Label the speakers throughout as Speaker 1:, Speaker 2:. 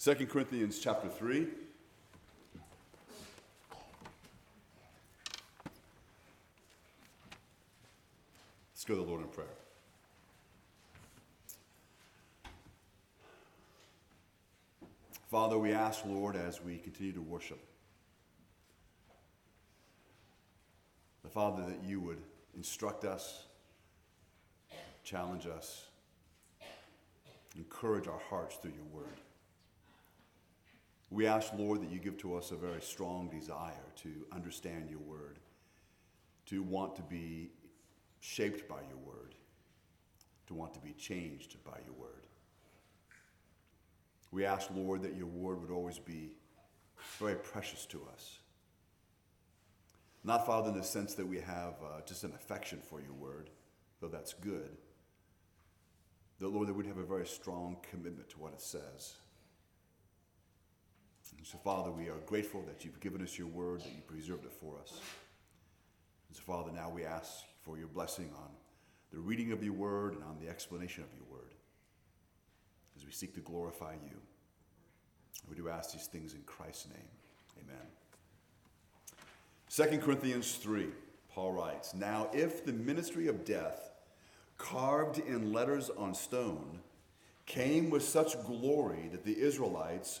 Speaker 1: 2 Corinthians chapter 3. Let's go to the Lord in prayer. Father, we ask, Lord, as we continue to worship, the Father, that you would instruct us, challenge us, encourage our hearts through your word. We ask, Lord, that you give to us a very strong desire to understand your word, to want to be shaped by your word, to want to be changed by your word. We ask, Lord, that your word would always be very precious to us. Not, Father, in the sense that we have uh, just an affection for your word, though that's good. That, Lord, that we'd have a very strong commitment to what it says. And so, Father, we are grateful that you've given us your word, that you preserved it for us. And so, Father, now we ask for your blessing on the reading of your word and on the explanation of your word as we seek to glorify you. We do ask these things in Christ's name. Amen. 2 Corinthians 3, Paul writes Now, if the ministry of death, carved in letters on stone, came with such glory that the Israelites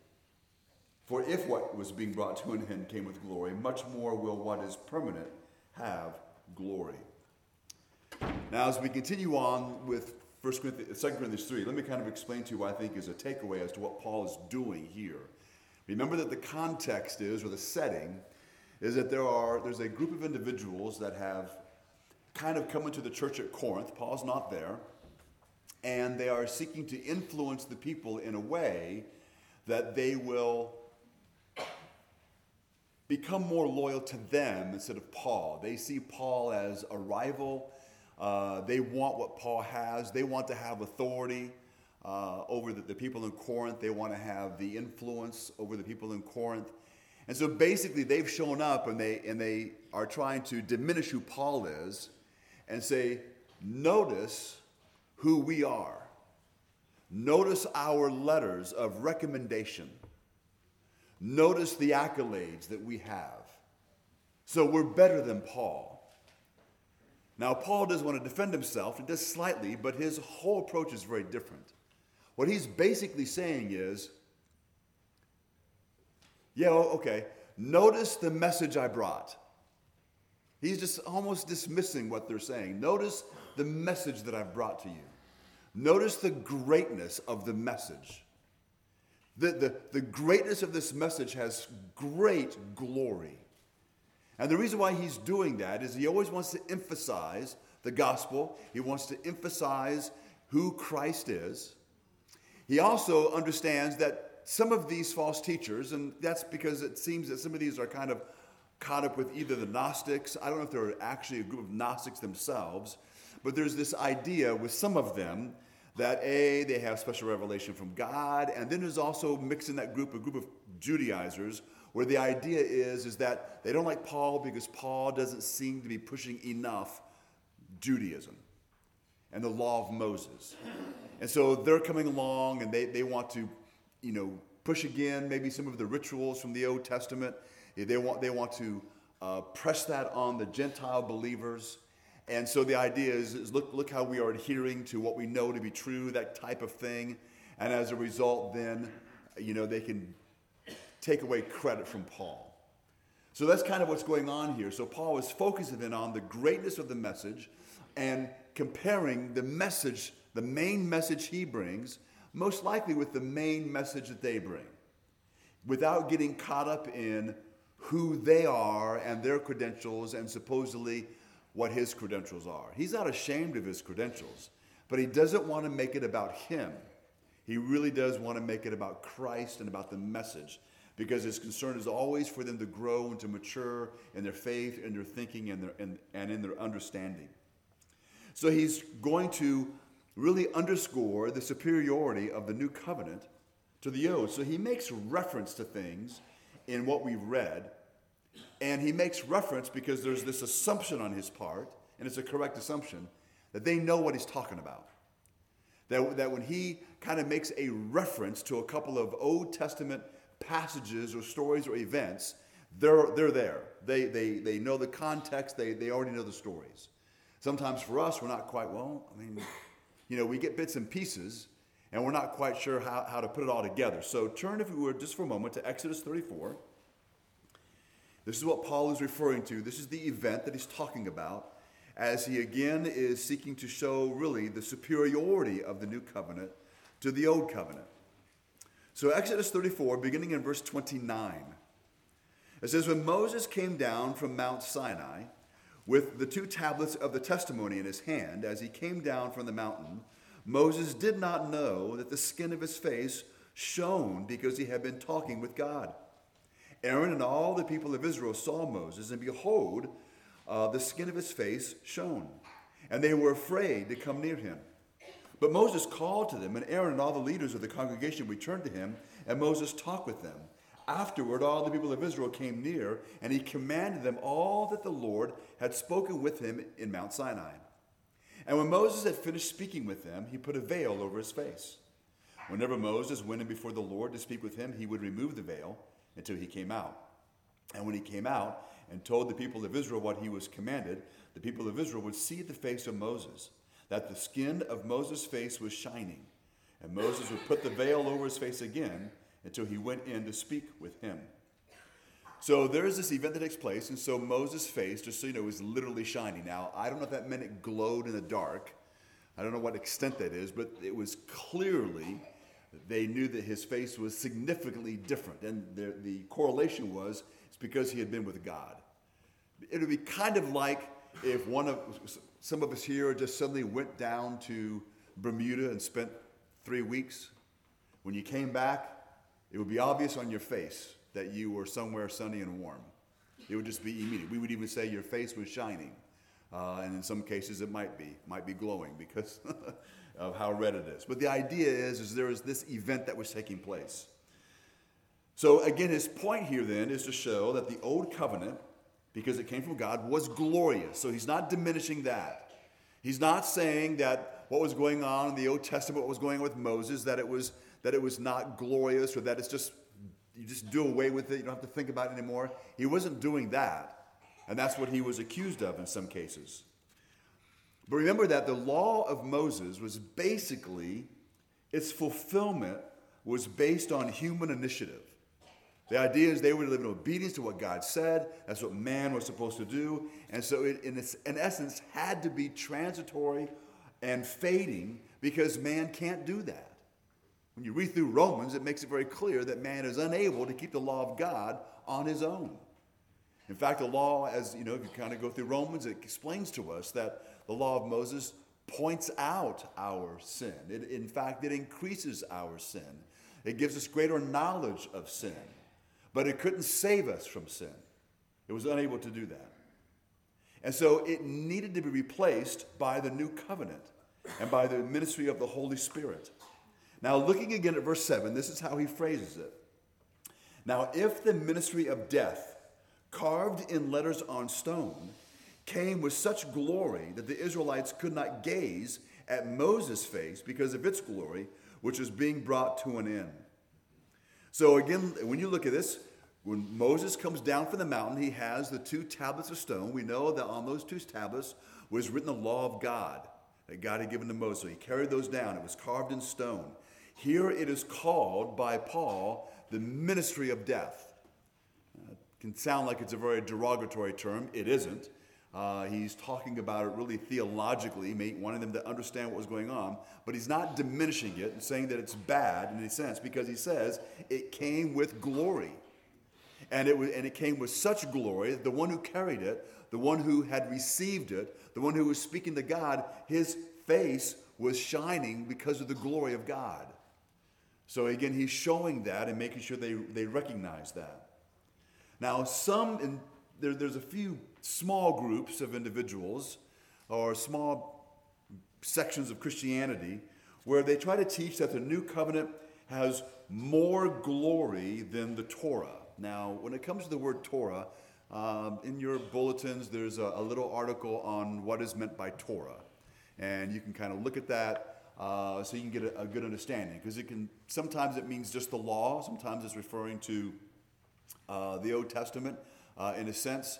Speaker 1: For if what was being brought to an end came with glory, much more will what is permanent have glory. Now, as we continue on with 1 Corinthians, uh, 2 Corinthians 3, let me kind of explain to you what I think is a takeaway as to what Paul is doing here. Remember that the context is, or the setting, is that there are, there's a group of individuals that have kind of come into the church at Corinth. Paul's not there. And they are seeking to influence the people in a way that they will become more loyal to them instead of Paul. They see Paul as a rival uh, they want what Paul has. They want to have authority uh, over the, the, people in Corinth. They want to have the influence over the people in Corinth. And so basically, they've shown up and they, and they are trying to diminish who Paul is and say, Notice who we are. Notice our letters of recommendation. Notice the accolades that we have. So we're better than Paul. Now, Paul does want to defend himself, he does slightly, but his whole approach is very different. What he's basically saying is, yeah, okay, notice the message I brought. He's just almost dismissing what they're saying. Notice the message that I've brought to you. Notice the greatness of the message. The, the, the greatness of this message has great glory. And the reason why he's doing that is he always wants to emphasize the gospel, he wants to emphasize who Christ is. He also understands that some of these false teachers, and that's because it seems that some of these are kind of caught up with either the Gnostics, I don't know if they're actually a group of Gnostics themselves, but there's this idea with some of them that A, they have special revelation from God, and then there's also mixed in that group a group of Judaizers where the idea is, is that they don't like Paul because Paul doesn't seem to be pushing enough Judaism and the law of Moses. And so they're coming along and they, they want to, you know, push again maybe some of the rituals from the Old Testament. They want, they want to uh, press that on the Gentile believers. And so the idea is, is look, look how we are adhering to what we know to be true, that type of thing. And as a result, then, you know, they can take away credit from Paul. So that's kind of what's going on here. So Paul is focusing in on the greatness of the message and comparing the message, the main message he brings, most likely with the main message that they bring, without getting caught up in who they are and their credentials and supposedly what his credentials are. He's not ashamed of his credentials, but he doesn't want to make it about him. He really does want to make it about Christ and about the message because his concern is always for them to grow and to mature in their faith, in their thinking, and, their, and, and in their understanding. So he's going to really underscore the superiority of the new covenant to the old. So he makes reference to things in what we've read, and he makes reference because there's this assumption on his part, and it's a correct assumption, that they know what he's talking about. That, that when he kind of makes a reference to a couple of Old Testament passages or stories or events, they're, they're there. They, they, they know the context, they, they already know the stories. Sometimes for us, we're not quite, well, I mean, you know, we get bits and pieces and we're not quite sure how, how to put it all together. So turn, if you would, just for a moment to Exodus 34. This is what Paul is referring to. This is the event that he's talking about as he again is seeking to show really the superiority of the new covenant to the old covenant. So, Exodus 34, beginning in verse 29, it says, When Moses came down from Mount Sinai with the two tablets of the testimony in his hand, as he came down from the mountain, Moses did not know that the skin of his face shone because he had been talking with God. Aaron and all the people of Israel saw Moses, and behold, uh, the skin of his face shone, and they were afraid to come near him. But Moses called to them, and Aaron and all the leaders of the congregation returned to him, and Moses talked with them. Afterward, all the people of Israel came near, and he commanded them all that the Lord had spoken with him in Mount Sinai. And when Moses had finished speaking with them, he put a veil over his face. Whenever Moses went in before the Lord to speak with him, he would remove the veil until he came out. And when he came out and told the people of Israel what he was commanded, the people of Israel would see the face of Moses, that the skin of Moses' face was shining. And Moses would put the veil over his face again until he went in to speak with him. So there's this event that takes place, and so Moses' face, just so you know, is literally shining. Now, I don't know if that meant it glowed in the dark. I don't know what extent that is, but it was clearly they knew that his face was significantly different. And the, the correlation was it's because he had been with God. It would be kind of like if one of some of us here just suddenly went down to Bermuda and spent three weeks. When you came back, it would be obvious on your face that you were somewhere sunny and warm. It would just be immediate. We would even say your face was shining. Uh, and in some cases, it might be, might be glowing because of how red it is. But the idea is, is there is this event that was taking place. So again, his point here then is to show that the old covenant, because it came from God, was glorious. So he's not diminishing that. He's not saying that what was going on in the Old Testament, what was going on with Moses, that it was that it was not glorious or that it's just you just do away with it, you don't have to think about it anymore. He wasn't doing that. And that's what he was accused of in some cases. But remember that the law of Moses was basically, its fulfillment was based on human initiative. The idea is they were to live in obedience to what God said. That's what man was supposed to do. And so, it, in, its, in essence, had to be transitory and fading because man can't do that. When you read through Romans, it makes it very clear that man is unable to keep the law of God on his own. In fact, the law, as you know, if you kind of go through Romans, it explains to us that the law of Moses points out our sin. It, in fact, it increases our sin. It gives us greater knowledge of sin. But it couldn't save us from sin, it was unable to do that. And so it needed to be replaced by the new covenant and by the ministry of the Holy Spirit. Now, looking again at verse 7, this is how he phrases it. Now, if the ministry of death, carved in letters on stone, came with such glory that the Israelites could not gaze at Moses' face because of its glory, which was being brought to an end. So, again, when you look at this, when Moses comes down from the mountain, he has the two tablets of stone. We know that on those two tablets was written the law of God that God had given to Moses. So he carried those down. It was carved in stone. Here it is called by Paul the ministry of death. It can sound like it's a very derogatory term. It isn't. Uh, he's talking about it really theologically, wanting them to understand what was going on, but he's not diminishing it and saying that it's bad in any sense because he says it came with glory. And it, was, and it came with such glory that the one who carried it, the one who had received it, the one who was speaking to God, his face was shining because of the glory of God. So again, he's showing that and making sure they, they recognize that. Now, some, in, there, there's a few small groups of individuals or small sections of Christianity where they try to teach that the new covenant has more glory than the Torah. Now, when it comes to the word Torah, um, in your bulletins, there's a, a, little article on what is meant by Torah. And you can kind of look at that uh, so you can get a, a good understanding. Because it can sometimes it means just the law, sometimes it's referring to uh, the Old Testament uh, in a sense.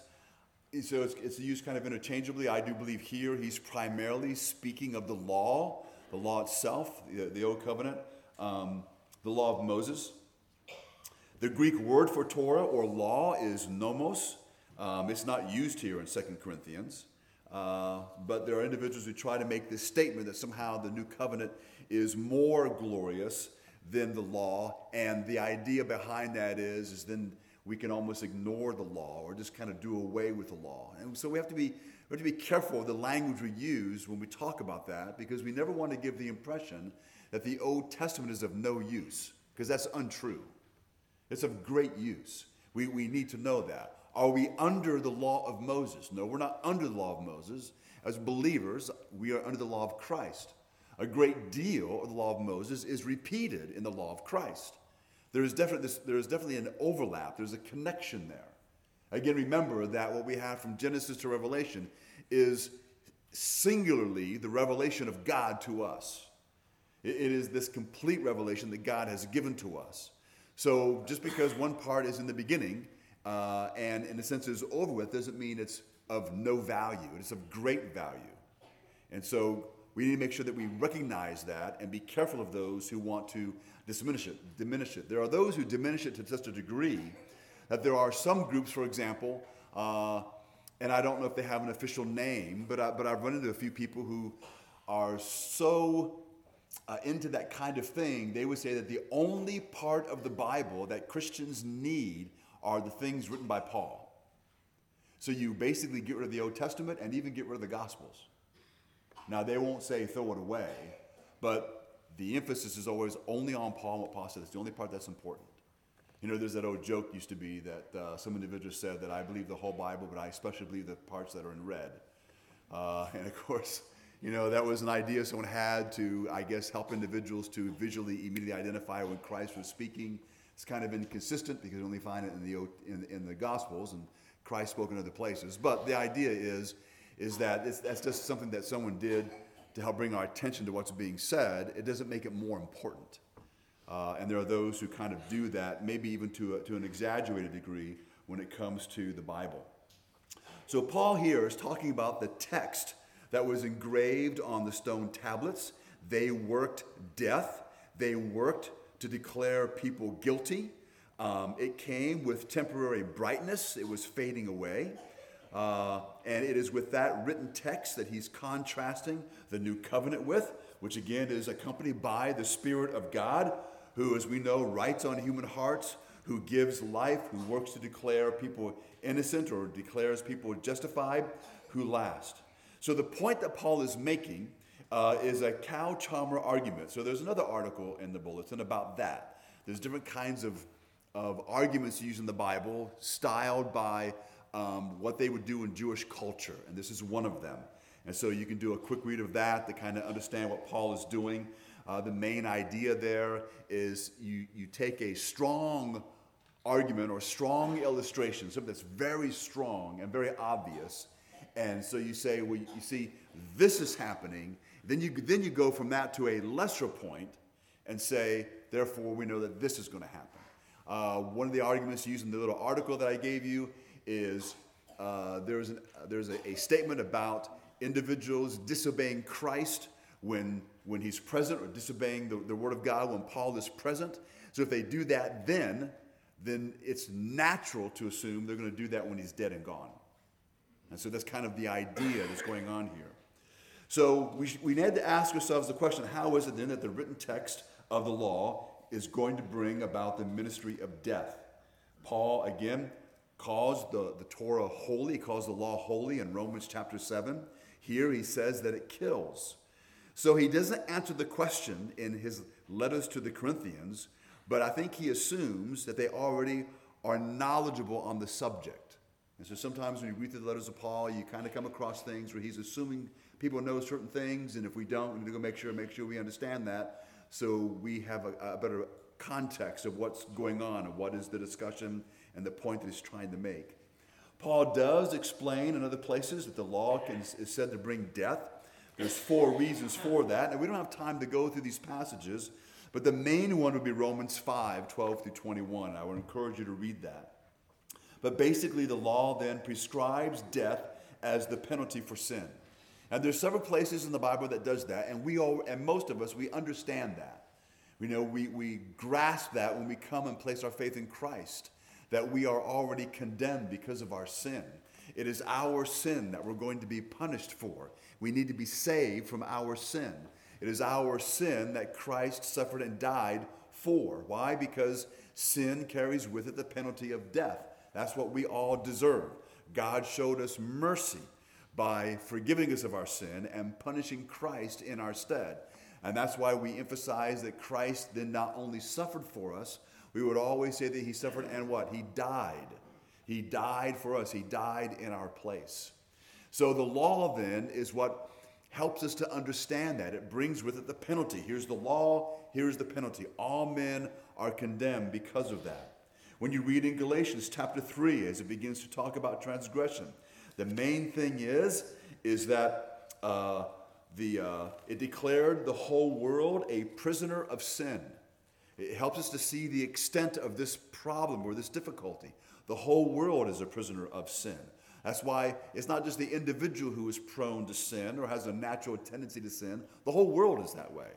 Speaker 1: So it's, it's used kind of interchangeably. I do believe here he's primarily speaking of the law, the law itself, the, the Old Covenant, um, the law of Moses. The Greek word for Torah or law is nomos. Um, it's not used here in 2 Corinthians. Uh, but there are individuals who try to make this statement that somehow the new covenant is more glorious than the law. And the idea behind that is, is then we can almost ignore the law or just kind of do away with the law. And so we have to be, we have to be careful of the language we use when we talk about that because we never want to give the impression that the Old Testament is of no use because that's untrue. It's of great use. We, we need to know that. Are we under the law of Moses? No, we're not under the law of Moses. As believers, we are under the law of Christ. A great deal of the law of Moses is repeated in the law of Christ. There is, definitely, there is definitely an overlap, there's a connection there. Again, remember that what we have from Genesis to Revelation is singularly the revelation of God to us. It is this complete revelation that God has given to us. So just because one part is in the beginning uh, and in a sense is over with doesn't mean it's of no value. It's of great value. And so we need to make sure that we recognize that and be careful of those who want to diminish it. Diminish it. There are those who diminish it to such a degree that there are some groups, for example, uh, and I don't know if they have an official name, but, I, but I've run into a few people who are so uh, into that kind of thing, they would say that the only part of the Bible that Christians need are the things written by Paul. So you basically get rid of the Old Testament and even get rid of the Gospels. Now, they won't say throw it away, but the emphasis is always only on Paul and said. It's the only part that's important. You know, there's that old joke used to be that uh, some individuals said that I believe the whole Bible, but I especially believe the parts that are in red. Uh, and of course, you know, that was an idea someone had to, I guess, help individuals to visually immediately identify when Christ was speaking it's kind of inconsistent because we only find it in the, in, in the Gospels and Christ spoke in other places. But the idea is, is that that's just something that someone did to help bring our attention to what's being said. It doesn't make it more important. Uh, and there are those who kind of do that, maybe even to, a, to an exaggerated degree when it comes to the Bible. So, Paul here is talking about the text that was engraved on the stone tablets. They worked death, they worked to declare people guilty. Um, it came with temporary brightness, it was fading away. Uh, and it is with that written text that he's contrasting the new covenant with, which again is accompanied by the Spirit of God, who, as we know, writes on human hearts, who gives life, who works to declare people innocent or declares people justified, who last. So the point that Paul is making uh, is a kal v'chomer argument. So there's another article in the bulletin about that. There's different kinds of, of arguments used in the Bible, styled by um, what they would do in Jewish culture, and this is one of them. And so you can do a quick read of that to kind of understand what Paul is doing. Uh, the main idea there is you, you take a strong argument or strong illustration, something that's very strong and very obvious. And so you say, well, you see, this is happening, then you, then you go from that to a lesser point and say, therefore, we know that this is going to happen. Uh, one of the arguments used in the little article that I gave you is uh, there's, an, there's a, a, statement about individuals disobeying Christ when, when he's present or disobeying the, the word of God when Paul is present. So if they do that then, then it's natural to assume they're going to do that when he's dead and gone. And so that's kind of the idea that's going on here. So we, we need to ask ourselves the question how is it then that the written text of the law is going to bring about the ministry of death? Paul, again, calls the, the Torah holy, calls the law holy in Romans chapter 7. Here he says that it kills. So he doesn't answer the question in his letters to the Corinthians, but I think he assumes that they already are knowledgeable on the subject. And so sometimes when you read through the letters of Paul, you kind of come across things where he's assuming people know certain things, and if we don't, we need to go make sure make sure we understand that, so we have a, a better context of what's going on and what is the discussion and the point that he's trying to make. Paul does explain in other places that the law can, is said to bring death. There's four reasons for that, and we don't have time to go through these passages, but the main one would be Romans 5 12 through 21. I would encourage you to read that. But basically, the law then prescribes death as the penalty for sin. And there's several places in the Bible that does that, and we all, and most of us, we understand that. We know we, we grasp that when we come and place our faith in Christ, that we are already condemned because of our sin. It is our sin that we're going to be punished for. We need to be saved from our sin. It is our sin that Christ suffered and died for. Why? Because sin carries with it the penalty of death. That's what we all deserve. God showed us mercy by forgiving us of our sin and punishing Christ in our stead. And that's why we emphasize that Christ then not only suffered for us, we would always say that he suffered and what? He died. He died for us, he died in our place. So the law then is what helps us to understand that. It brings with it the penalty. Here's the law, here's the penalty. All men are condemned because of that. When you read in Galatians chapter 3, as it begins to talk about transgression, the main thing is, is that uh, the, uh, it declared the whole world a prisoner of sin. It helps us to see the extent of this problem or this difficulty. The whole world is a prisoner of sin. That's why it's not just the individual who is prone to sin or has a natural tendency to sin. The whole world is that way.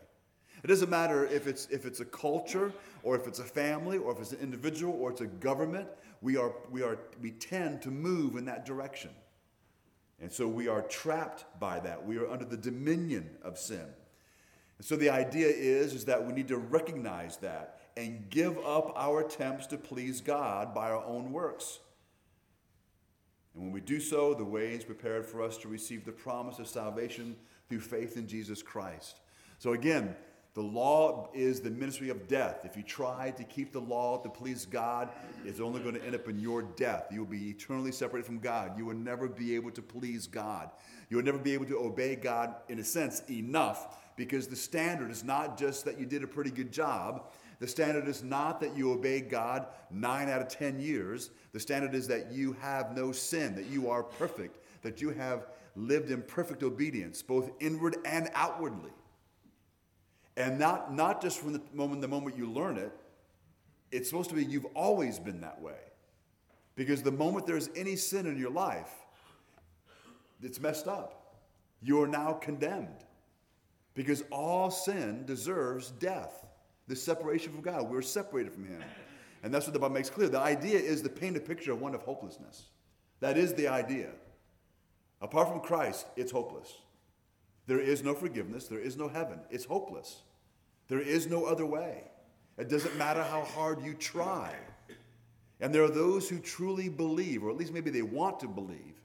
Speaker 1: It doesn't matter if it's, if it's a culture or if it's a family or if it's an individual or it's a government. We, are, we, are, we tend to move in that direction. And so we are trapped by that. We are under the dominion of sin. So the idea is, is that we need to recognize that and give up our attempts to please God by our own works. And when we do so, the way is prepared for us to receive the promise of salvation through faith in Jesus Christ. So again, the law is the ministry of death. If you try to keep the law to please God, it's only going to end up in your death. You will be eternally separated from God. You will never be able to please God. You will never be able to obey God, in a sense, enough because the standard is not just that you did a pretty good job. The standard is not that you obey God nine out of 10 years. The standard is that you have no sin, that you are perfect, that you have lived in perfect obedience, both inward and outwardly. And not, not just from the moment, the moment you learn it, it's supposed to be you've always been that way. Because the moment there's any sin in your life, it's messed up. You are now condemned. Because all sin deserves death, the separation from God. We're separated from Him. And that's what the Bible makes clear. The idea is to paint a picture of one of hopelessness. That is the idea. Apart from Christ, it's hopeless. There is no forgiveness. There is no heaven. It's hopeless. There is no other way. It doesn't matter how hard you try. And there are those who truly believe, or at least maybe they want to believe,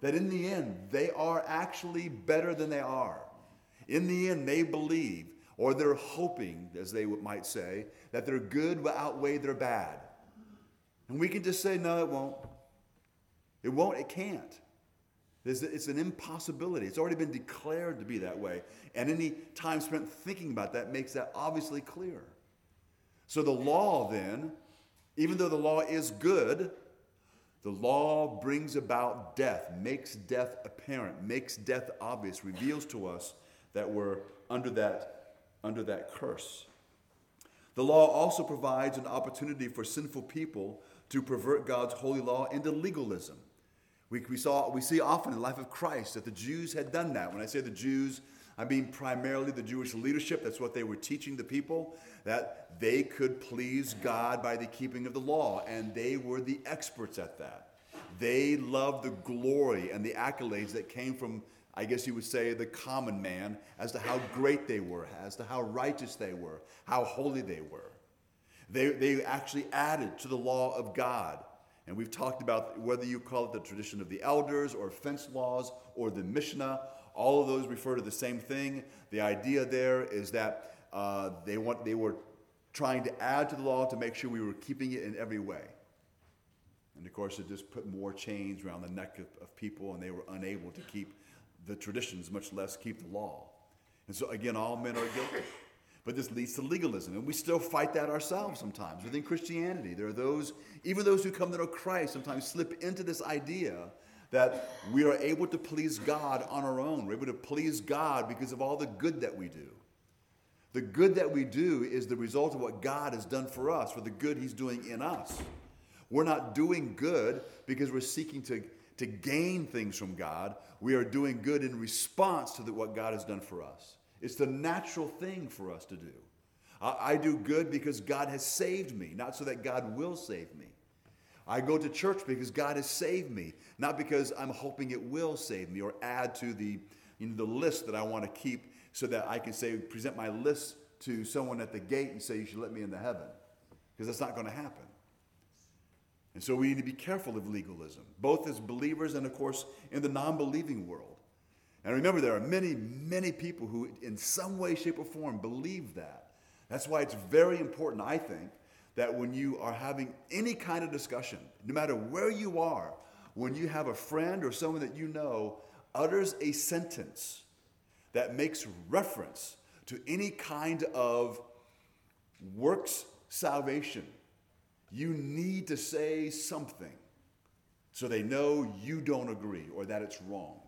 Speaker 1: that in the end they are actually better than they are. In the end, they believe, or they're hoping, as they might say, that their good will outweigh their bad. And we can just say, no, it won't. It won't, it can't. It's an impossibility. It's already been declared to be that way. And any time spent thinking about that makes that obviously clear. So the law, then, even though the law is good, the law brings about death, makes death apparent, makes death obvious, reveals to us that we're under that, under that curse. The law also provides an opportunity for sinful people to pervert God's holy law into legalism. We, we, saw, we see often in the life of Christ that the Jews had done that. When I say the Jews, I mean primarily the Jewish leadership. That's what they were teaching the people, that they could please God by the keeping of the law, and they were the experts at that. They loved the glory and the accolades that came from, I guess you would say, the common man as to how great they were, as to how righteous they were, how holy they were. They, they actually added to the law of God and we've talked about whether you call it the tradition of the elders or fence laws or the Mishnah, all of those refer to the same thing. The idea there is that uh, they, want, they were trying to add to the law to make sure we were keeping it in every way. And of course, it just put more chains around the neck of, of people, and they were unable to keep the traditions, much less keep the law. And so, again, all men are guilty. But this leads to legalism, and we still fight that ourselves sometimes within Christianity. There are those, even those who come to know Christ, sometimes slip into this idea that we are able to please God on our own. We're able to please God because of all the good that we do. The good that we do is the result of what God has done for us, for the good He's doing in us. We're not doing good because we're seeking to, to gain things from God. We are doing good in response to the, what God has done for us. It's the natural thing for us to do. I, I do good because God has saved me, not so that God will save me. I go to church because God has saved me, not because I'm hoping it will save me or add to the, you know, the list that I want to keep so that I can say, present my list to someone at the gate and say, you should let me into heaven. Because that's not going to happen. And so we need to be careful of legalism, both as believers and, of course, in the non believing world. And remember, there are many, many people who, in some way, shape, or form, believe that. That's why it's very important, I think, that when you are having any kind of discussion, no matter where you are, when you have a friend or someone that you know utters a sentence that makes reference to any kind of works salvation, you need to say something so they know you don't agree or that it's wrong.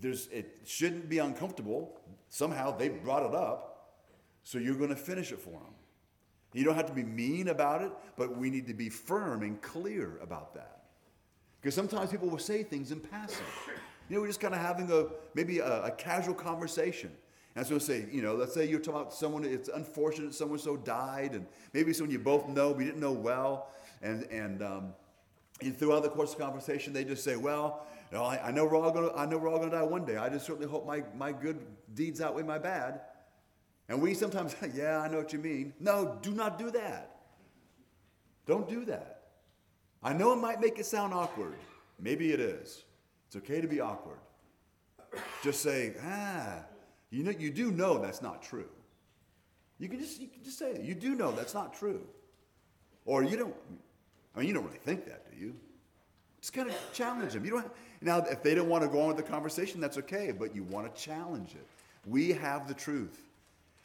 Speaker 1: There's, it shouldn't be uncomfortable. Somehow they brought it up, so you're going to finish it for them. You don't have to be mean about it, but we need to be firm and clear about that. Because sometimes people will say things in passing. You know, we're just kind of having a maybe a, a casual conversation. And so say, you know, let's say you're talking about someone, it's unfortunate someone so died, and maybe someone you both know, but you didn't know well, and and um, and throughout the course of the conversation, they just say, well, you know, I, I, know we're all gonna, I know we're all gonna die one day. I just certainly hope my, my good deeds outweigh my bad. And we sometimes, yeah, I know what you mean. No, do not do that. Don't do that. I know it might make it sound awkward. Maybe it is. It's okay to be awkward. Just say, ah, you know, you do know that's not true. You can just, you can just say. You do know that's not true. Or you don't, I mean, you don't really think that, do you? Just kind of challenge them. You don't have, now, if they don't want to go on with the conversation, that's okay, but you want to challenge it. We have the truth.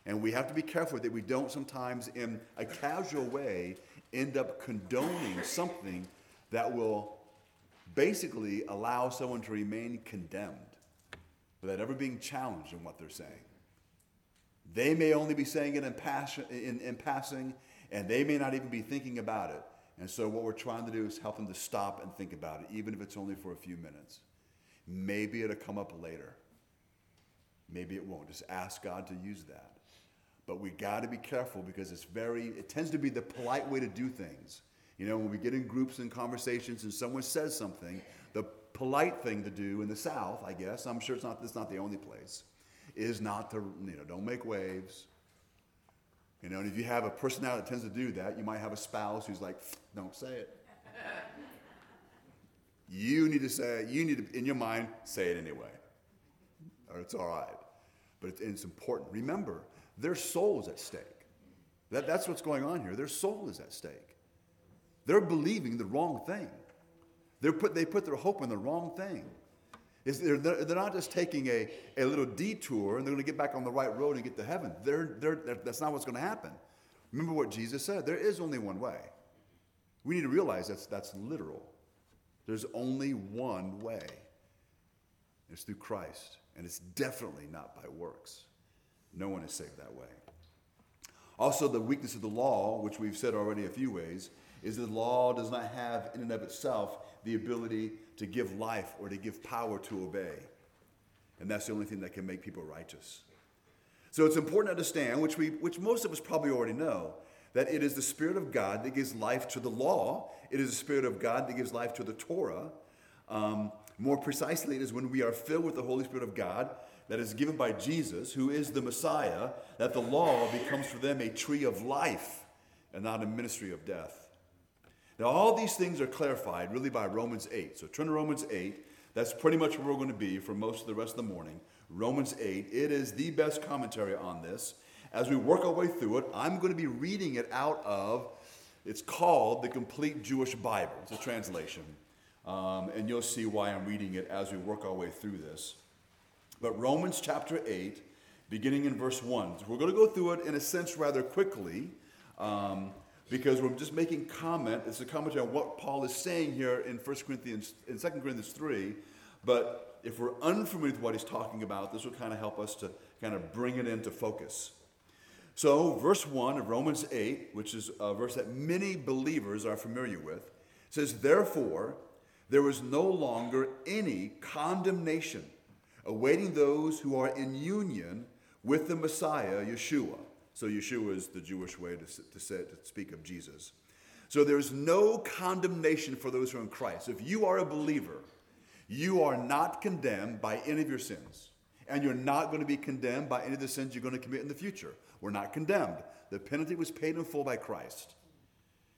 Speaker 1: And we have to be careful that we don't sometimes, in a casual way, end up condoning something that will basically allow someone to remain condemned without ever being challenged in what they're saying. They may only be saying it in, passion, in, in passing, and they may not even be thinking about it. And so, what we're trying to do is help them to stop and think about it, even if it's only for a few minutes. Maybe it'll come up later. Maybe it won't. Just ask God to use that. But we got to be careful because it's very, it tends to be the polite way to do things. You know, when we get in groups and conversations and someone says something, the polite thing to do in the South, I guess, I'm sure it's not, it's not the only place, is not to, you know, don't make waves. You know, and if you have a personality that tends to do that, you might have a spouse who's like, don't say it. you need to say. You need to, in your mind, say it anyway. Or it's all right. But it's, it's important. Remember, their soul is at stake. That, that's what's going on here. Their soul is at stake. They're believing the wrong thing. They're put, they put their hope in the wrong thing. They're, they're, not just taking a, a little detour and they're going to get back on the right road and get to heaven. They're, they're, that's not what's going to happen. Remember what Jesus said there is only one way. We need to realize that's, that's literal. There's only one way. It's through Christ, and it's definitely not by works. No one is saved that way. Also, the weakness of the law, which we've said already a few ways, is that the law does not have in and of itself the ability to give life or to give power to obey. And that's the only thing that can make people righteous. So it's important to understand, which, we, which most of us probably already know, that it is the Spirit of God that gives life to the law. It is the Spirit of God that gives life to the Torah. Um, more precisely, it is when we are filled with the Holy Spirit of God that is given by Jesus, who is the Messiah, that the law becomes for them a tree of life and not a ministry of death. Now, all these things are clarified really by Romans 8. So turn to Romans 8. That's pretty much where we're going to be for most of the rest of the morning. Romans 8. It is the best commentary on this. As we work our way through it, I'm going to be reading it out of, it's called the Complete Jewish Bible. It's a translation. Um, and you'll see why I'm reading it as we work our way through this. But Romans chapter 8, beginning in verse 1. So we're going to go through it in a sense rather quickly um, because we're just making comment. It's a commentary on what Paul is saying here in 1 Corinthians, in 2 Corinthians 3. But if we're unfamiliar with what he's talking about, this will kind of help us to kind of bring it into focus. So, verse 1 of Romans 8, which is a verse that many believers are familiar with, says, Therefore, there is no longer any condemnation awaiting those who are in union with the Messiah, Yeshua. So, Yeshua is the Jewish way to, to, say, to speak of Jesus. So, there's no condemnation for those who are in Christ. If you are a believer, you are not condemned by any of your sins. And you're not going to be condemned by any of the sins you're going to commit in the future. We're not condemned. The penalty was paid in full by Christ.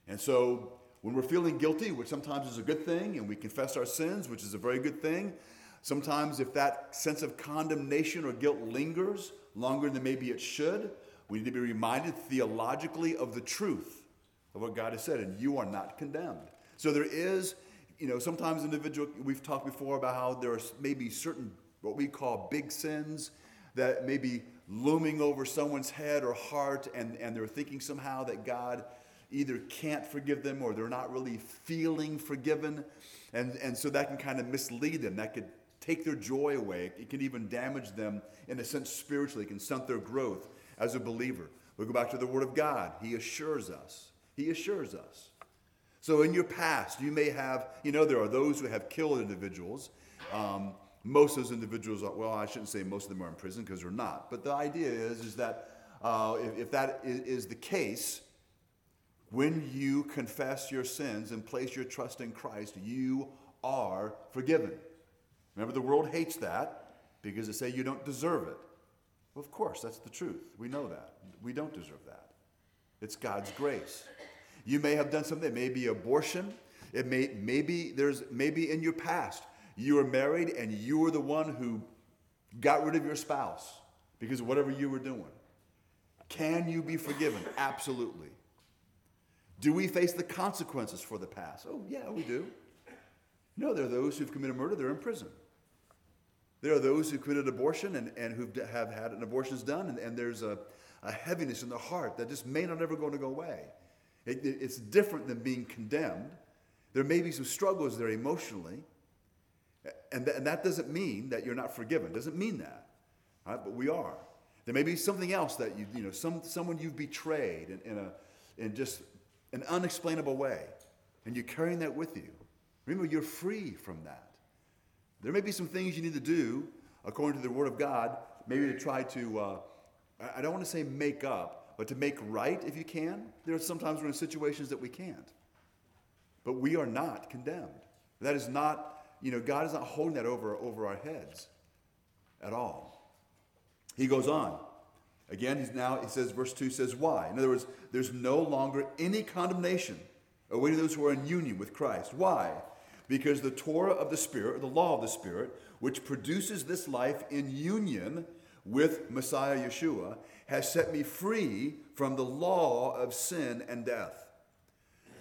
Speaker 1: And so, when we're feeling guilty, which sometimes is a good thing, and we confess our sins, which is a very good thing, sometimes if that sense of condemnation or guilt lingers longer than maybe it should, we need to be reminded theologically of the truth of what God has said, and you are not condemned. So there is, you know, sometimes individual, we've talked before about how there are maybe certain what we call big sins that may be looming over someone's head or heart, and, and they're thinking somehow that God either can't forgive them or they're not really feeling forgiven. And, and so that can kind of mislead them. That could take their joy away. It can even damage them in a sense spiritually. It can stunt their growth as a believer. We go back to the Word of God. He assures us. He assures us. So in your past, you may have, you know, there are those who have killed individuals. Um, most of those individuals are, well, I shouldn't say most of them are in prison because they're not. But the idea is, is that uh, if, if, that is, is the case, when you confess your sins and place your trust in Christ, you are forgiven. Remember, the world hates that because they say you don't deserve it. Well, of course, that's the truth. We know that. We don't deserve that. It's God's grace. You may have done something, it may be abortion. It may maybe there's maybe in your past you were married and you were the one who got rid of your spouse because of whatever you were doing. Can you be forgiven? Absolutely. Do we face the consequences for the past? Oh, yeah, we do. No, there are those who've committed murder, they're in prison. There are those who committed abortion and, and who have had an abortions done, and, and there's a, a heaviness in the heart that just may not ever going to go away. It, it, it's different than being condemned. There may be some struggles there emotionally, and, th- and that doesn't mean that you're not forgiven. Doesn't mean that, right? But we are. There may be something else that you, you know, some, someone you've betrayed in, in, a, in just an unexplainable way, and you're carrying that with you. Remember, you're free from that. There may be some things you need to do, according to the Word of God, maybe to try to, uh, I don't want to say make up, but to make right if you can. There are sometimes we're in situations that we can't. But we are not condemned. That is not, you know, God is not holding that over, over our heads at all. He goes on. Again, he's now, he says, verse 2 says, why? In other words, there's no longer any condemnation awaiting those who are in union with Christ. Why? Because the Torah of the Spirit, the law of the Spirit, which produces this life in union with Messiah Yeshua, has set me free from the law of sin and death.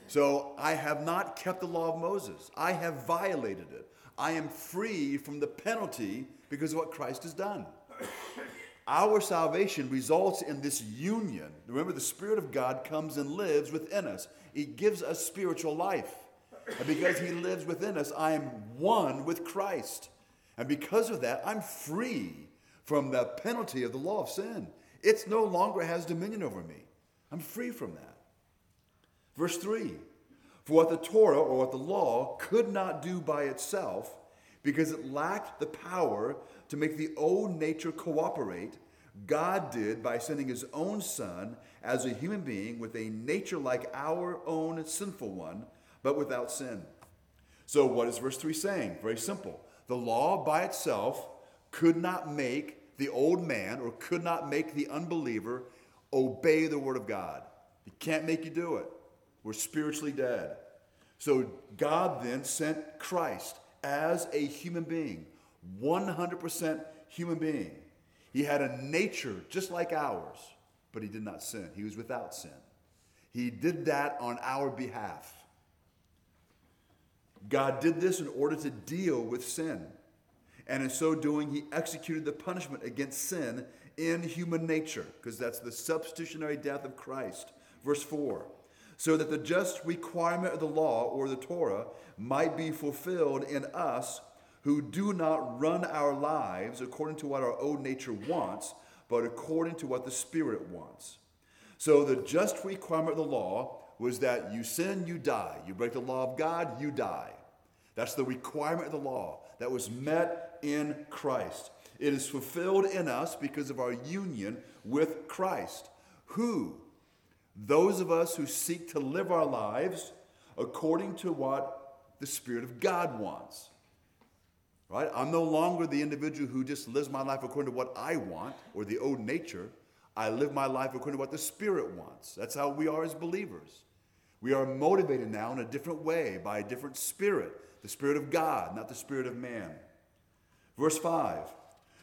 Speaker 1: So I have not kept the law of Moses. I have violated it. I am free from the penalty because of what Christ has done. Our salvation results in this union. Remember, the Spirit of God comes and lives within us, it gives us spiritual life. And because He lives within us, I am one with Christ. And because of that, I'm free from the penalty of the law of sin. It no longer has dominion over me. I'm free from that. Verse 3 For what the Torah or what the law could not do by itself, because it lacked the power to make the old nature cooperate, God did by sending his own Son as a human being with a nature like our own sinful one but without sin. So, what is verse 3 saying? Very simple. The law by itself could not make the old man or could not make the unbeliever obey the word of God. It can't make you do it. We're spiritually dead. So, God then sent Christ as a human being, 100% human being. He had a nature just like ours. but he did not sin. He was without sin. He did that on our behalf. God did this in order to deal with sin. And in so doing, he executed the punishment against sin in human nature, because that's the substitutionary death of Christ. Verse 4 so that the just requirement of the law or the Torah might be fulfilled in us who do not run our lives according to what our own nature wants, but according to what the Spirit wants. So the just requirement of the law was that you sin, you die. You break the law of God, you die. That's the requirement of the law that was met in Christ. It is fulfilled in us because of our union with Christ, who, those of us who seek to live our lives according to what the Spirit of God wants. Right? I'm no longer the individual who just lives my life according to what I want or the old nature. I live my life according to what the Spirit wants. That's how we are as believers. We are motivated now in a different way by a different spirit, the Spirit of God, not the Spirit of man. Verse 5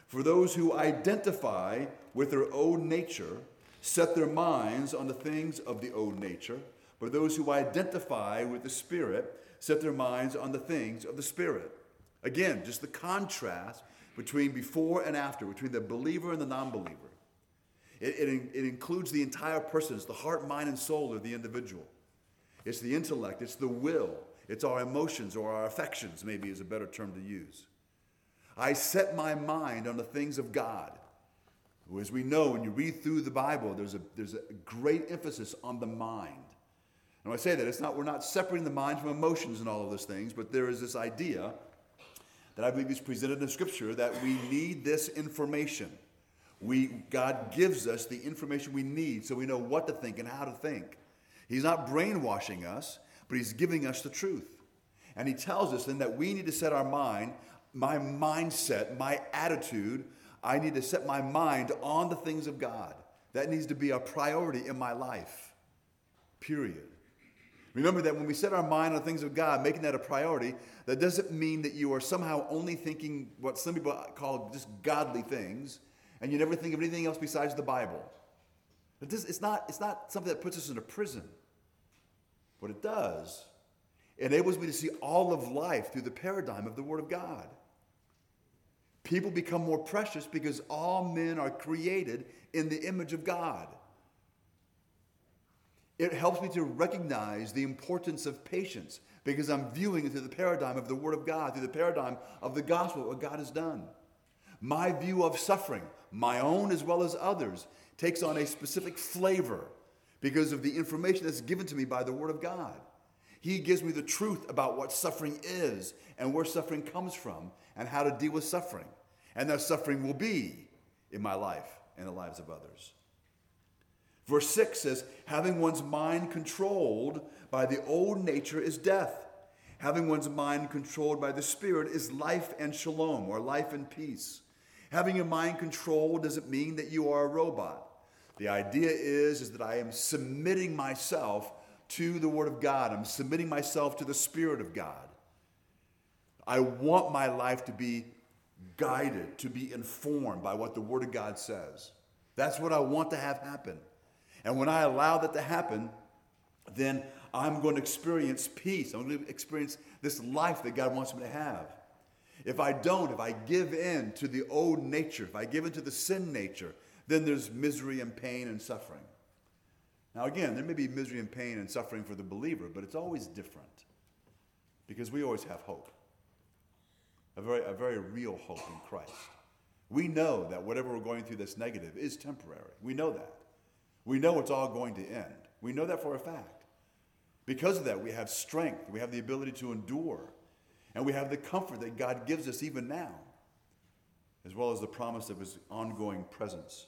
Speaker 1: For those who identify with their own nature set their minds on the things of the old nature, but those who identify with the Spirit set their minds on the things of the Spirit. Again, just the contrast between before and after, between the believer and the non believer. It, it, it, includes the entire person. It's the heart, mind, and soul of the individual. It's the intellect, it's the will, it's our emotions or our affections, maybe is a better term to use. I set my mind on the things of God. As we know, when you read through the Bible, there's a, there's a great emphasis on the mind. And when I say that, it's not, we're not separating the mind from emotions and all of those things, but there is this idea that I believe is presented in Scripture that we need this information. We, God gives us the information we need so we know what to think and how to think. He's not brainwashing us, but He's giving us the truth. And He tells us then that we need to set our mind, my mindset, my attitude, I need to set my mind on the things of God. That needs to be a priority in my life, period. Remember that when we set our mind on the things of God, making that a priority, that doesn't mean that you are somehow only thinking what some people call just godly things, and you never think of anything else besides the Bible. It's not, it's not something that puts us in a prison. What it does, enables me to see all of life through the paradigm of the Word of God. People become more precious because all men are created in the image of God. It helps me to recognize the importance of patience because I'm viewing it through the paradigm of the Word of God, through the paradigm of the gospel, what God has done. My view of suffering, my own as well as others, takes on a specific flavor because of the information that's given to me by the Word of God. He gives me the truth about what suffering is and where suffering comes from and how to deal with suffering. And that suffering will be in my life and the lives of others. Verse 6 says, having one's mind controlled by the old nature is death. Having one's mind controlled by the Spirit is life and shalom, or life and peace. Having your mind controlled doesn't mean that you are a robot. The idea is, is that I am submitting myself to the Word of God. I'm submitting myself to the Spirit of God. I want my life to be guided, to be informed by what the Word of God says. That's what I want to have happen. And when I allow that to happen, then I'm going to experience peace. I'm going to experience this life that God wants me to have. If I don't, if I give in to the old nature, if I give in to the sin nature, then there's misery and pain and suffering. Now, again, there may be misery and pain and suffering for the believer, but it's always different because we always have hope a very, a very real hope in Christ. We know that whatever we're going through that's negative is temporary. We know that. We know it's all going to end. We know that for a fact. Because of that, we have strength, we have the ability to endure, and we have the comfort that God gives us even now, as well as the promise of his ongoing presence.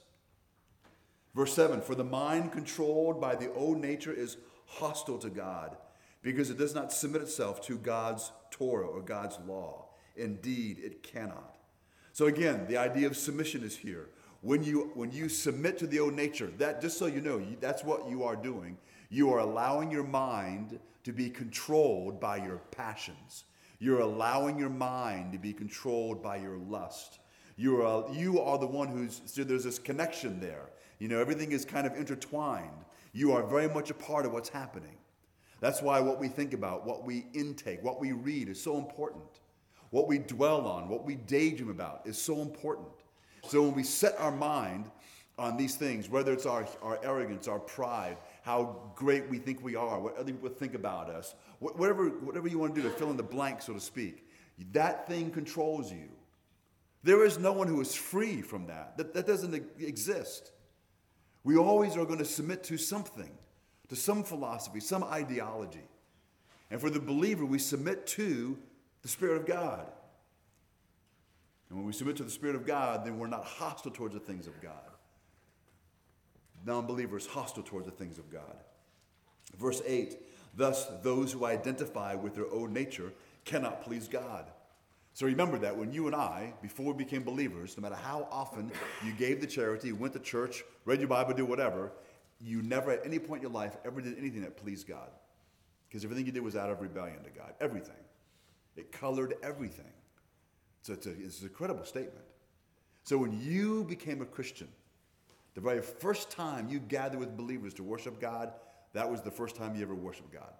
Speaker 1: Verse 7 For the mind controlled by the old nature is hostile to God because it does not submit itself to God's Torah or God's law. Indeed, it cannot. So again, the idea of submission is here. When you, when you submit to the old nature, that just so you know, you, that's what you are doing. You are allowing your mind to be controlled by your passions. You're allowing your mind to be controlled by your lust. You are, you are the one who's, so there's this connection there. You know, everything is kind of intertwined. You are very much a part of what's happening. That's why what we think about, what we intake, what we read is so important. What we dwell on, what we daydream about is so important. So when we set our mind on these things, whether it's our, our arrogance, our pride, how great we think we are, what other people think about us, whatever, whatever you want to do to fill in the blank, so to speak, that thing controls you. There is no one who is free from that. That, that doesn't exist. We always are going to submit to something, to some philosophy, some ideology. And for the believer, we submit to the Spirit of God. And when we submit to the Spirit of God, then we're not hostile towards the things of God. Non believers hostile towards the things of God. Verse 8 Thus, those who identify with their own nature cannot please God. So remember that when you and I, before we became believers, no matter how often you gave the charity, went to church, read your Bible, do whatever, you never at any point in your life ever did anything that pleased God. Because everything you did was out of rebellion to God. Everything. It colored everything. So it's, a, it's an incredible statement. So when you became a Christian, the very first time you gathered with believers to worship God, that was the first time you ever worshiped God.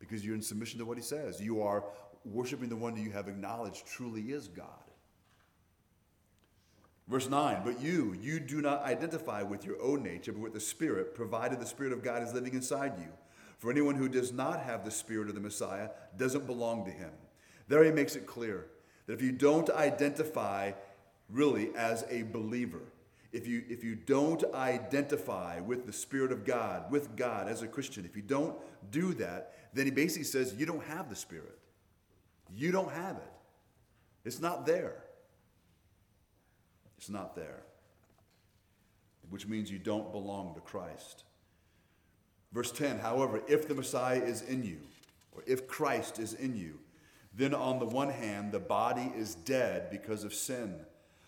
Speaker 1: Because you're in submission to what He says. You are worshiping the one that you have acknowledged truly is God. Verse 9, but you, you do not identify with your own nature, but with the Spirit, provided the Spirit of God is living inside you. For anyone who does not have the Spirit of the Messiah doesn't belong to him. There he makes it clear that if you don't identify really as a believer, if you, if you don't identify with the Spirit of God, with God as a Christian, if you don't do that, then he basically says you don't have the Spirit. You don't have it. It's not there. It's not there. Which means you don't belong to Christ. Verse 10 However, if the Messiah is in you, or if Christ is in you, then on the one hand, the body is dead because of sin.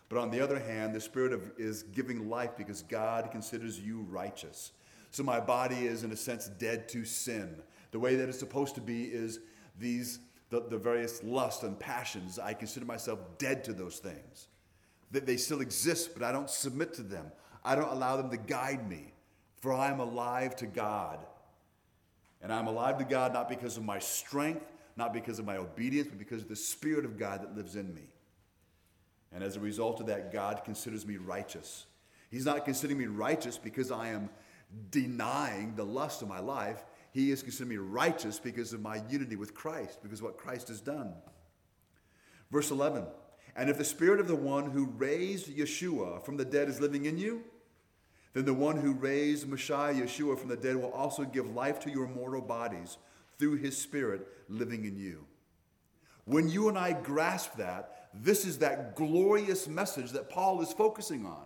Speaker 1: But on the other hand, the Spirit of, is giving life because God considers you righteous. So my body is, in a sense, dead to sin. The way that it's supposed to be is these the, the various lusts and passions. I consider myself dead to those things. That they still exist, but I don't submit to them. I don't allow them to guide me for I am alive to God. And I'm alive to God not because of my strength, not because of my obedience, but because of the Spirit of God that lives in me. And as a result of that, God considers me righteous. He's not considering me righteous because I am denying the lust of my life. He is considering me righteous because of my unity with Christ, because of what Christ has done. Verse 11 And if the Spirit of the one who raised Yeshua from the dead is living in you, then the one who raised Messiah Yeshua from the dead will also give life to your mortal bodies through his Spirit living in you. When you and I grasp that, this is that glorious message that Paul is focusing on.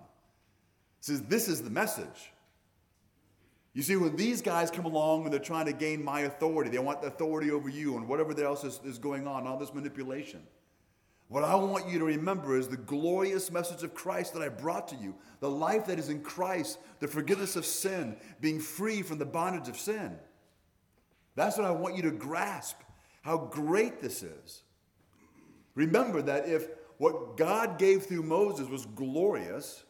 Speaker 1: He says, This is the message. You see, when these guys come along and they're trying to gain my authority, they want the authority over you and whatever else is, is going on, all this manipulation. What I want you to remember is the glorious message of Christ that I brought to you the life that is in Christ, the forgiveness of sin, being free from the bondage of sin. That's what I want you to grasp how great this is. Remember that if what God gave through Moses was glorious,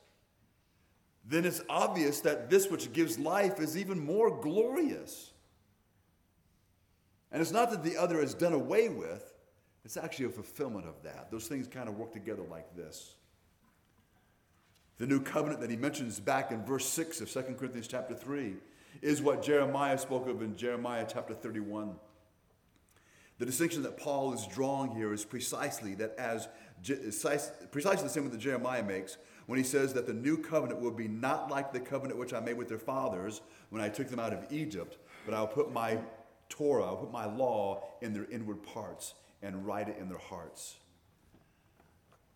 Speaker 1: then it's obvious that this which gives life is even more glorious. And it's not that the other is done away with, it's actually a fulfillment of that. Those things kind of work together like this. The new covenant that he mentions back in verse 6 of 2 Corinthians chapter 3 is what Jeremiah spoke of in Jeremiah chapter 31. The distinction that Paul is drawing here is precisely that as precisely the same one that Jeremiah makes when he says that the new covenant will be not like the covenant which I made with their fathers when I took them out of Egypt, but I'll put my Torah, I'll put my law in their inward parts and write it in their hearts.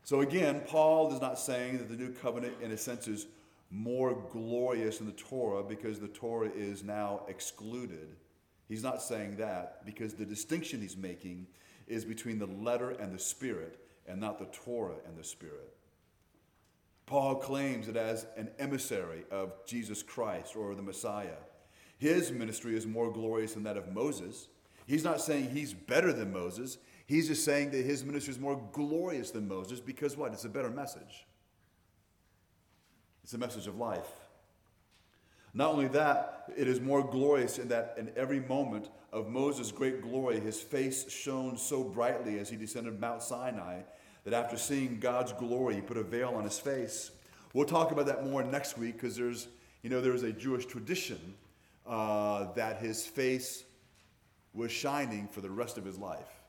Speaker 1: So again, Paul is not saying that the new covenant, in a sense, is more glorious than the Torah because the Torah is now excluded. He's not saying that because the distinction he's making is between the letter and the spirit and not the Torah and the spirit. Paul claims it as an emissary of Jesus Christ or the Messiah, his ministry is more glorious than that of Moses. He's not saying he's better than Moses. He's just saying that his ministry is more glorious than Moses because what? It's a better message. It's a message of life. Not only that, it is more glorious in that in every moment of Moses' great glory, his face shone so brightly as he descended Mount Sinai that after seeing God's glory, he put a veil on his face. We'll talk about that more next week because there's, you know, there's a Jewish tradition uh, that his face was shining for the rest of his life.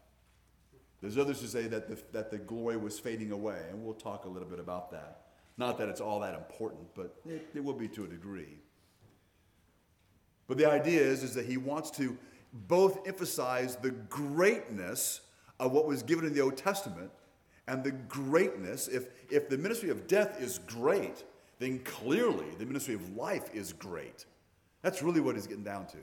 Speaker 1: There's others who say that the, that the glory was fading away, and we'll talk a little bit about that. Not that it's all that important, but it, it will be to a degree. But the idea is, is that he wants to both emphasize the greatness of what was given in the Old Testament and the greatness. If, if the ministry of death is great, then clearly the ministry of life is great. That's really what he's getting down to.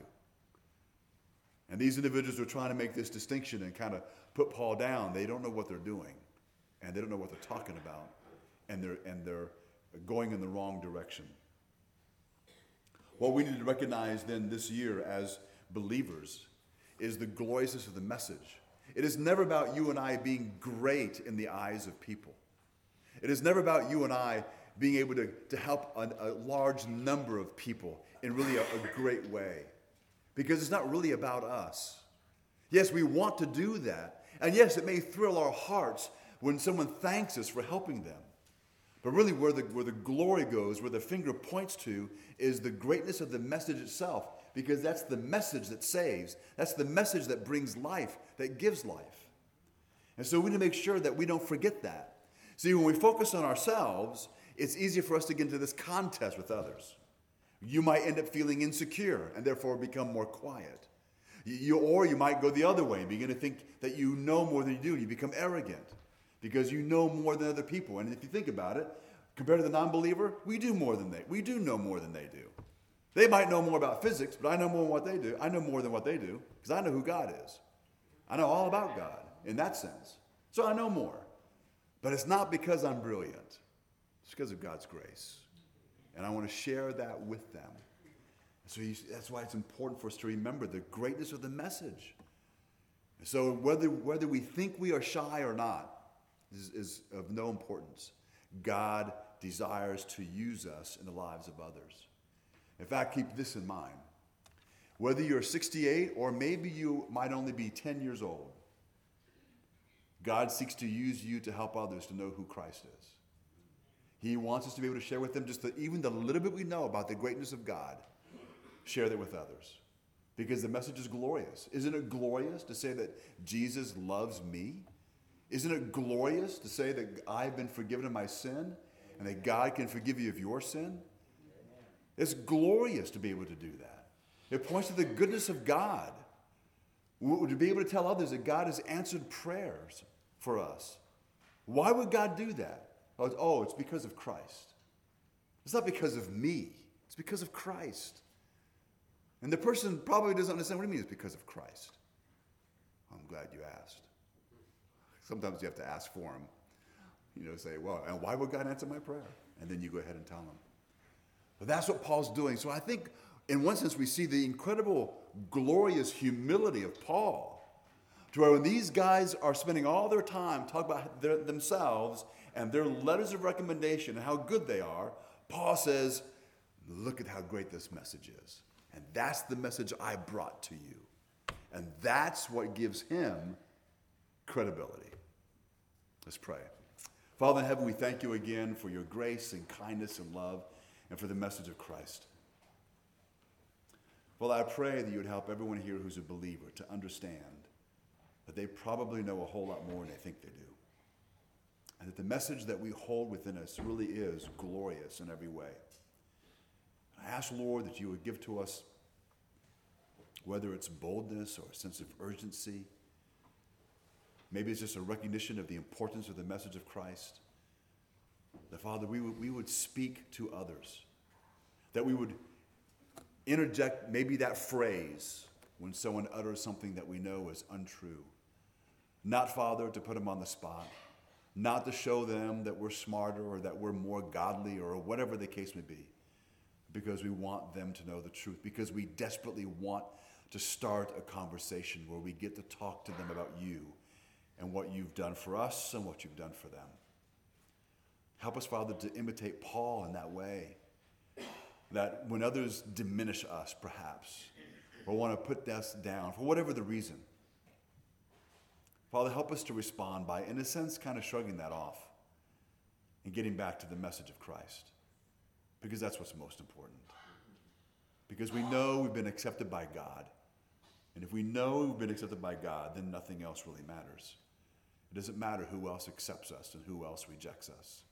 Speaker 1: And these individuals are trying to make this distinction and kind of put Paul down. They don't know what they're doing, and they don't know what they're talking about, and they're, and they're going in the wrong direction. What we need to recognize then this year as believers is the gloriousness of the message. It is never about you and I being great in the eyes of people. It is never about you and I being able to, to help a, a large number of people in really a, a great way. Because it's not really about us. Yes, we want to do that. And yes, it may thrill our hearts when someone thanks us for helping them. But really, where the, where the glory goes, where the finger points to, is the greatness of the message itself, because that's the message that saves. That's the message that brings life, that gives life. And so we need to make sure that we don't forget that. See, when we focus on ourselves, it's easier for us to get into this contest with others. You might end up feeling insecure and therefore become more quiet. You, or you might go the other way and begin to think that you know more than you do, you become arrogant because you know more than other people. And if you think about it, compared to the non-believer, we do more than they. We do know more than they do. They might know more about physics, but I know more than what they do. I know more than what they do because I know who God is. I know all about God in that sense. So I know more. But it's not because I'm brilliant. It's because of God's grace. And I want to share that with them. So you, that's why it's important for us to remember the greatness of the message. So whether, whether we think we are shy or not, is, is of no importance. God desires to use us in the lives of others. In fact, keep this in mind. Whether you're 68 or maybe you might only be 10 years old, God seeks to use you to help others to know who Christ is. He wants us to be able to share with them just the, even the little bit we know about the greatness of God, share that with others. Because the message is glorious. Isn't it glorious to say that Jesus loves me? Isn't it glorious to say that I've been forgiven of my sin and that God can forgive you of your sin? It's glorious to be able to do that. It points to the goodness of God. To be able to tell others that God has answered prayers for us. Why would God do that? Oh, oh, it's because of Christ. It's not because of me, it's because of Christ. And the person probably doesn't understand what do you mean it's because of Christ. I'm glad you asked. Sometimes you have to ask for them. You know, say, well, and why would God answer my prayer? And then you go ahead and tell them. But that's what Paul's doing. So I think, in one sense, we see the incredible, glorious humility of Paul. To where when these guys are spending all their time talking about their, themselves and their letters of recommendation and how good they are, Paul says, Look at how great this message is. And that's the message I brought to you. And that's what gives him credibility. Let's pray. Father in heaven, we thank you again for your grace and kindness and love and for the message of Christ. Well, I pray that you would help everyone here who's a believer to understand that they probably know a whole lot more than they think they do. And that the message that we hold within us really is glorious in every way. I ask, Lord, that you would give to us, whether it's boldness or a sense of urgency, Maybe it's just a recognition of the importance of the message of Christ. That, Father, we would, we would speak to others. That we would interject maybe that phrase when someone utters something that we know is untrue. Not, Father, to put them on the spot. Not to show them that we're smarter or that we're more godly or whatever the case may be. Because we want them to know the truth. Because we desperately want to start a conversation where we get to talk to them about you and what you've done for us and what you've done for them. Help us, Father, to imitate Paul in that way. That when others diminish us, perhaps, or want to put us down for whatever the reason, Father, help us to respond by, in a sense, kind of shrugging that off and getting back to the message of Christ. Because that's what's most important. Because we know we've been accepted by God. And if we know we've been accepted by God, then nothing else really matters. It doesn't matter who else accepts us and who else rejects us.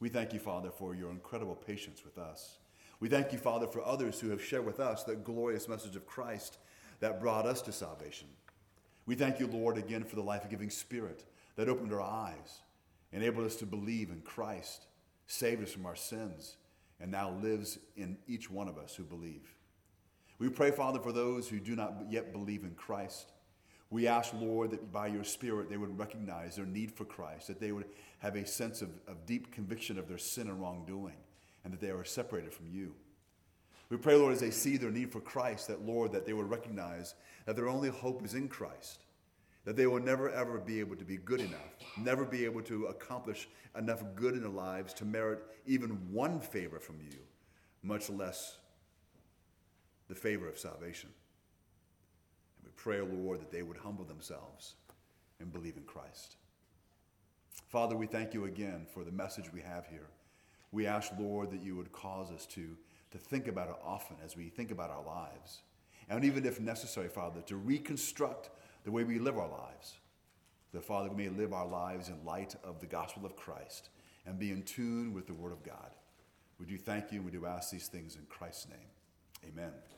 Speaker 1: We thank you, Father, for your incredible patience with us. We thank you, Father, for others who have shared with us that glorious message of Christ that brought us to salvation. We thank you, Lord, again for the life giving Spirit that opened our eyes, enabled us to believe in Christ, saved us from our sins, and now lives in each one of us who believe. We pray, Father, for those who do not yet believe in Christ. We ask, Lord, that by your Spirit they would recognize their need for Christ, that they would have a sense of, of deep conviction of their sin and wrongdoing, and that they are separated from you. We pray, Lord, as they see their need for Christ, that, Lord, that they would recognize that their only hope is in Christ, that they will never, ever be able to be good enough, never be able to accomplish enough good in their lives to merit even one favor from you, much less the favor of salvation. Pray, Lord, that they would humble themselves and believe in Christ. Father, we thank you again for the message we have here. We ask, Lord, that you would cause us to to think about it often as we think about our lives. And even if necessary, Father, to reconstruct the way we live our lives. That, Father, we may live our lives in light of the gospel of Christ and be in tune with the Word of God. We do thank you and we do ask these things in Christ's name. Amen.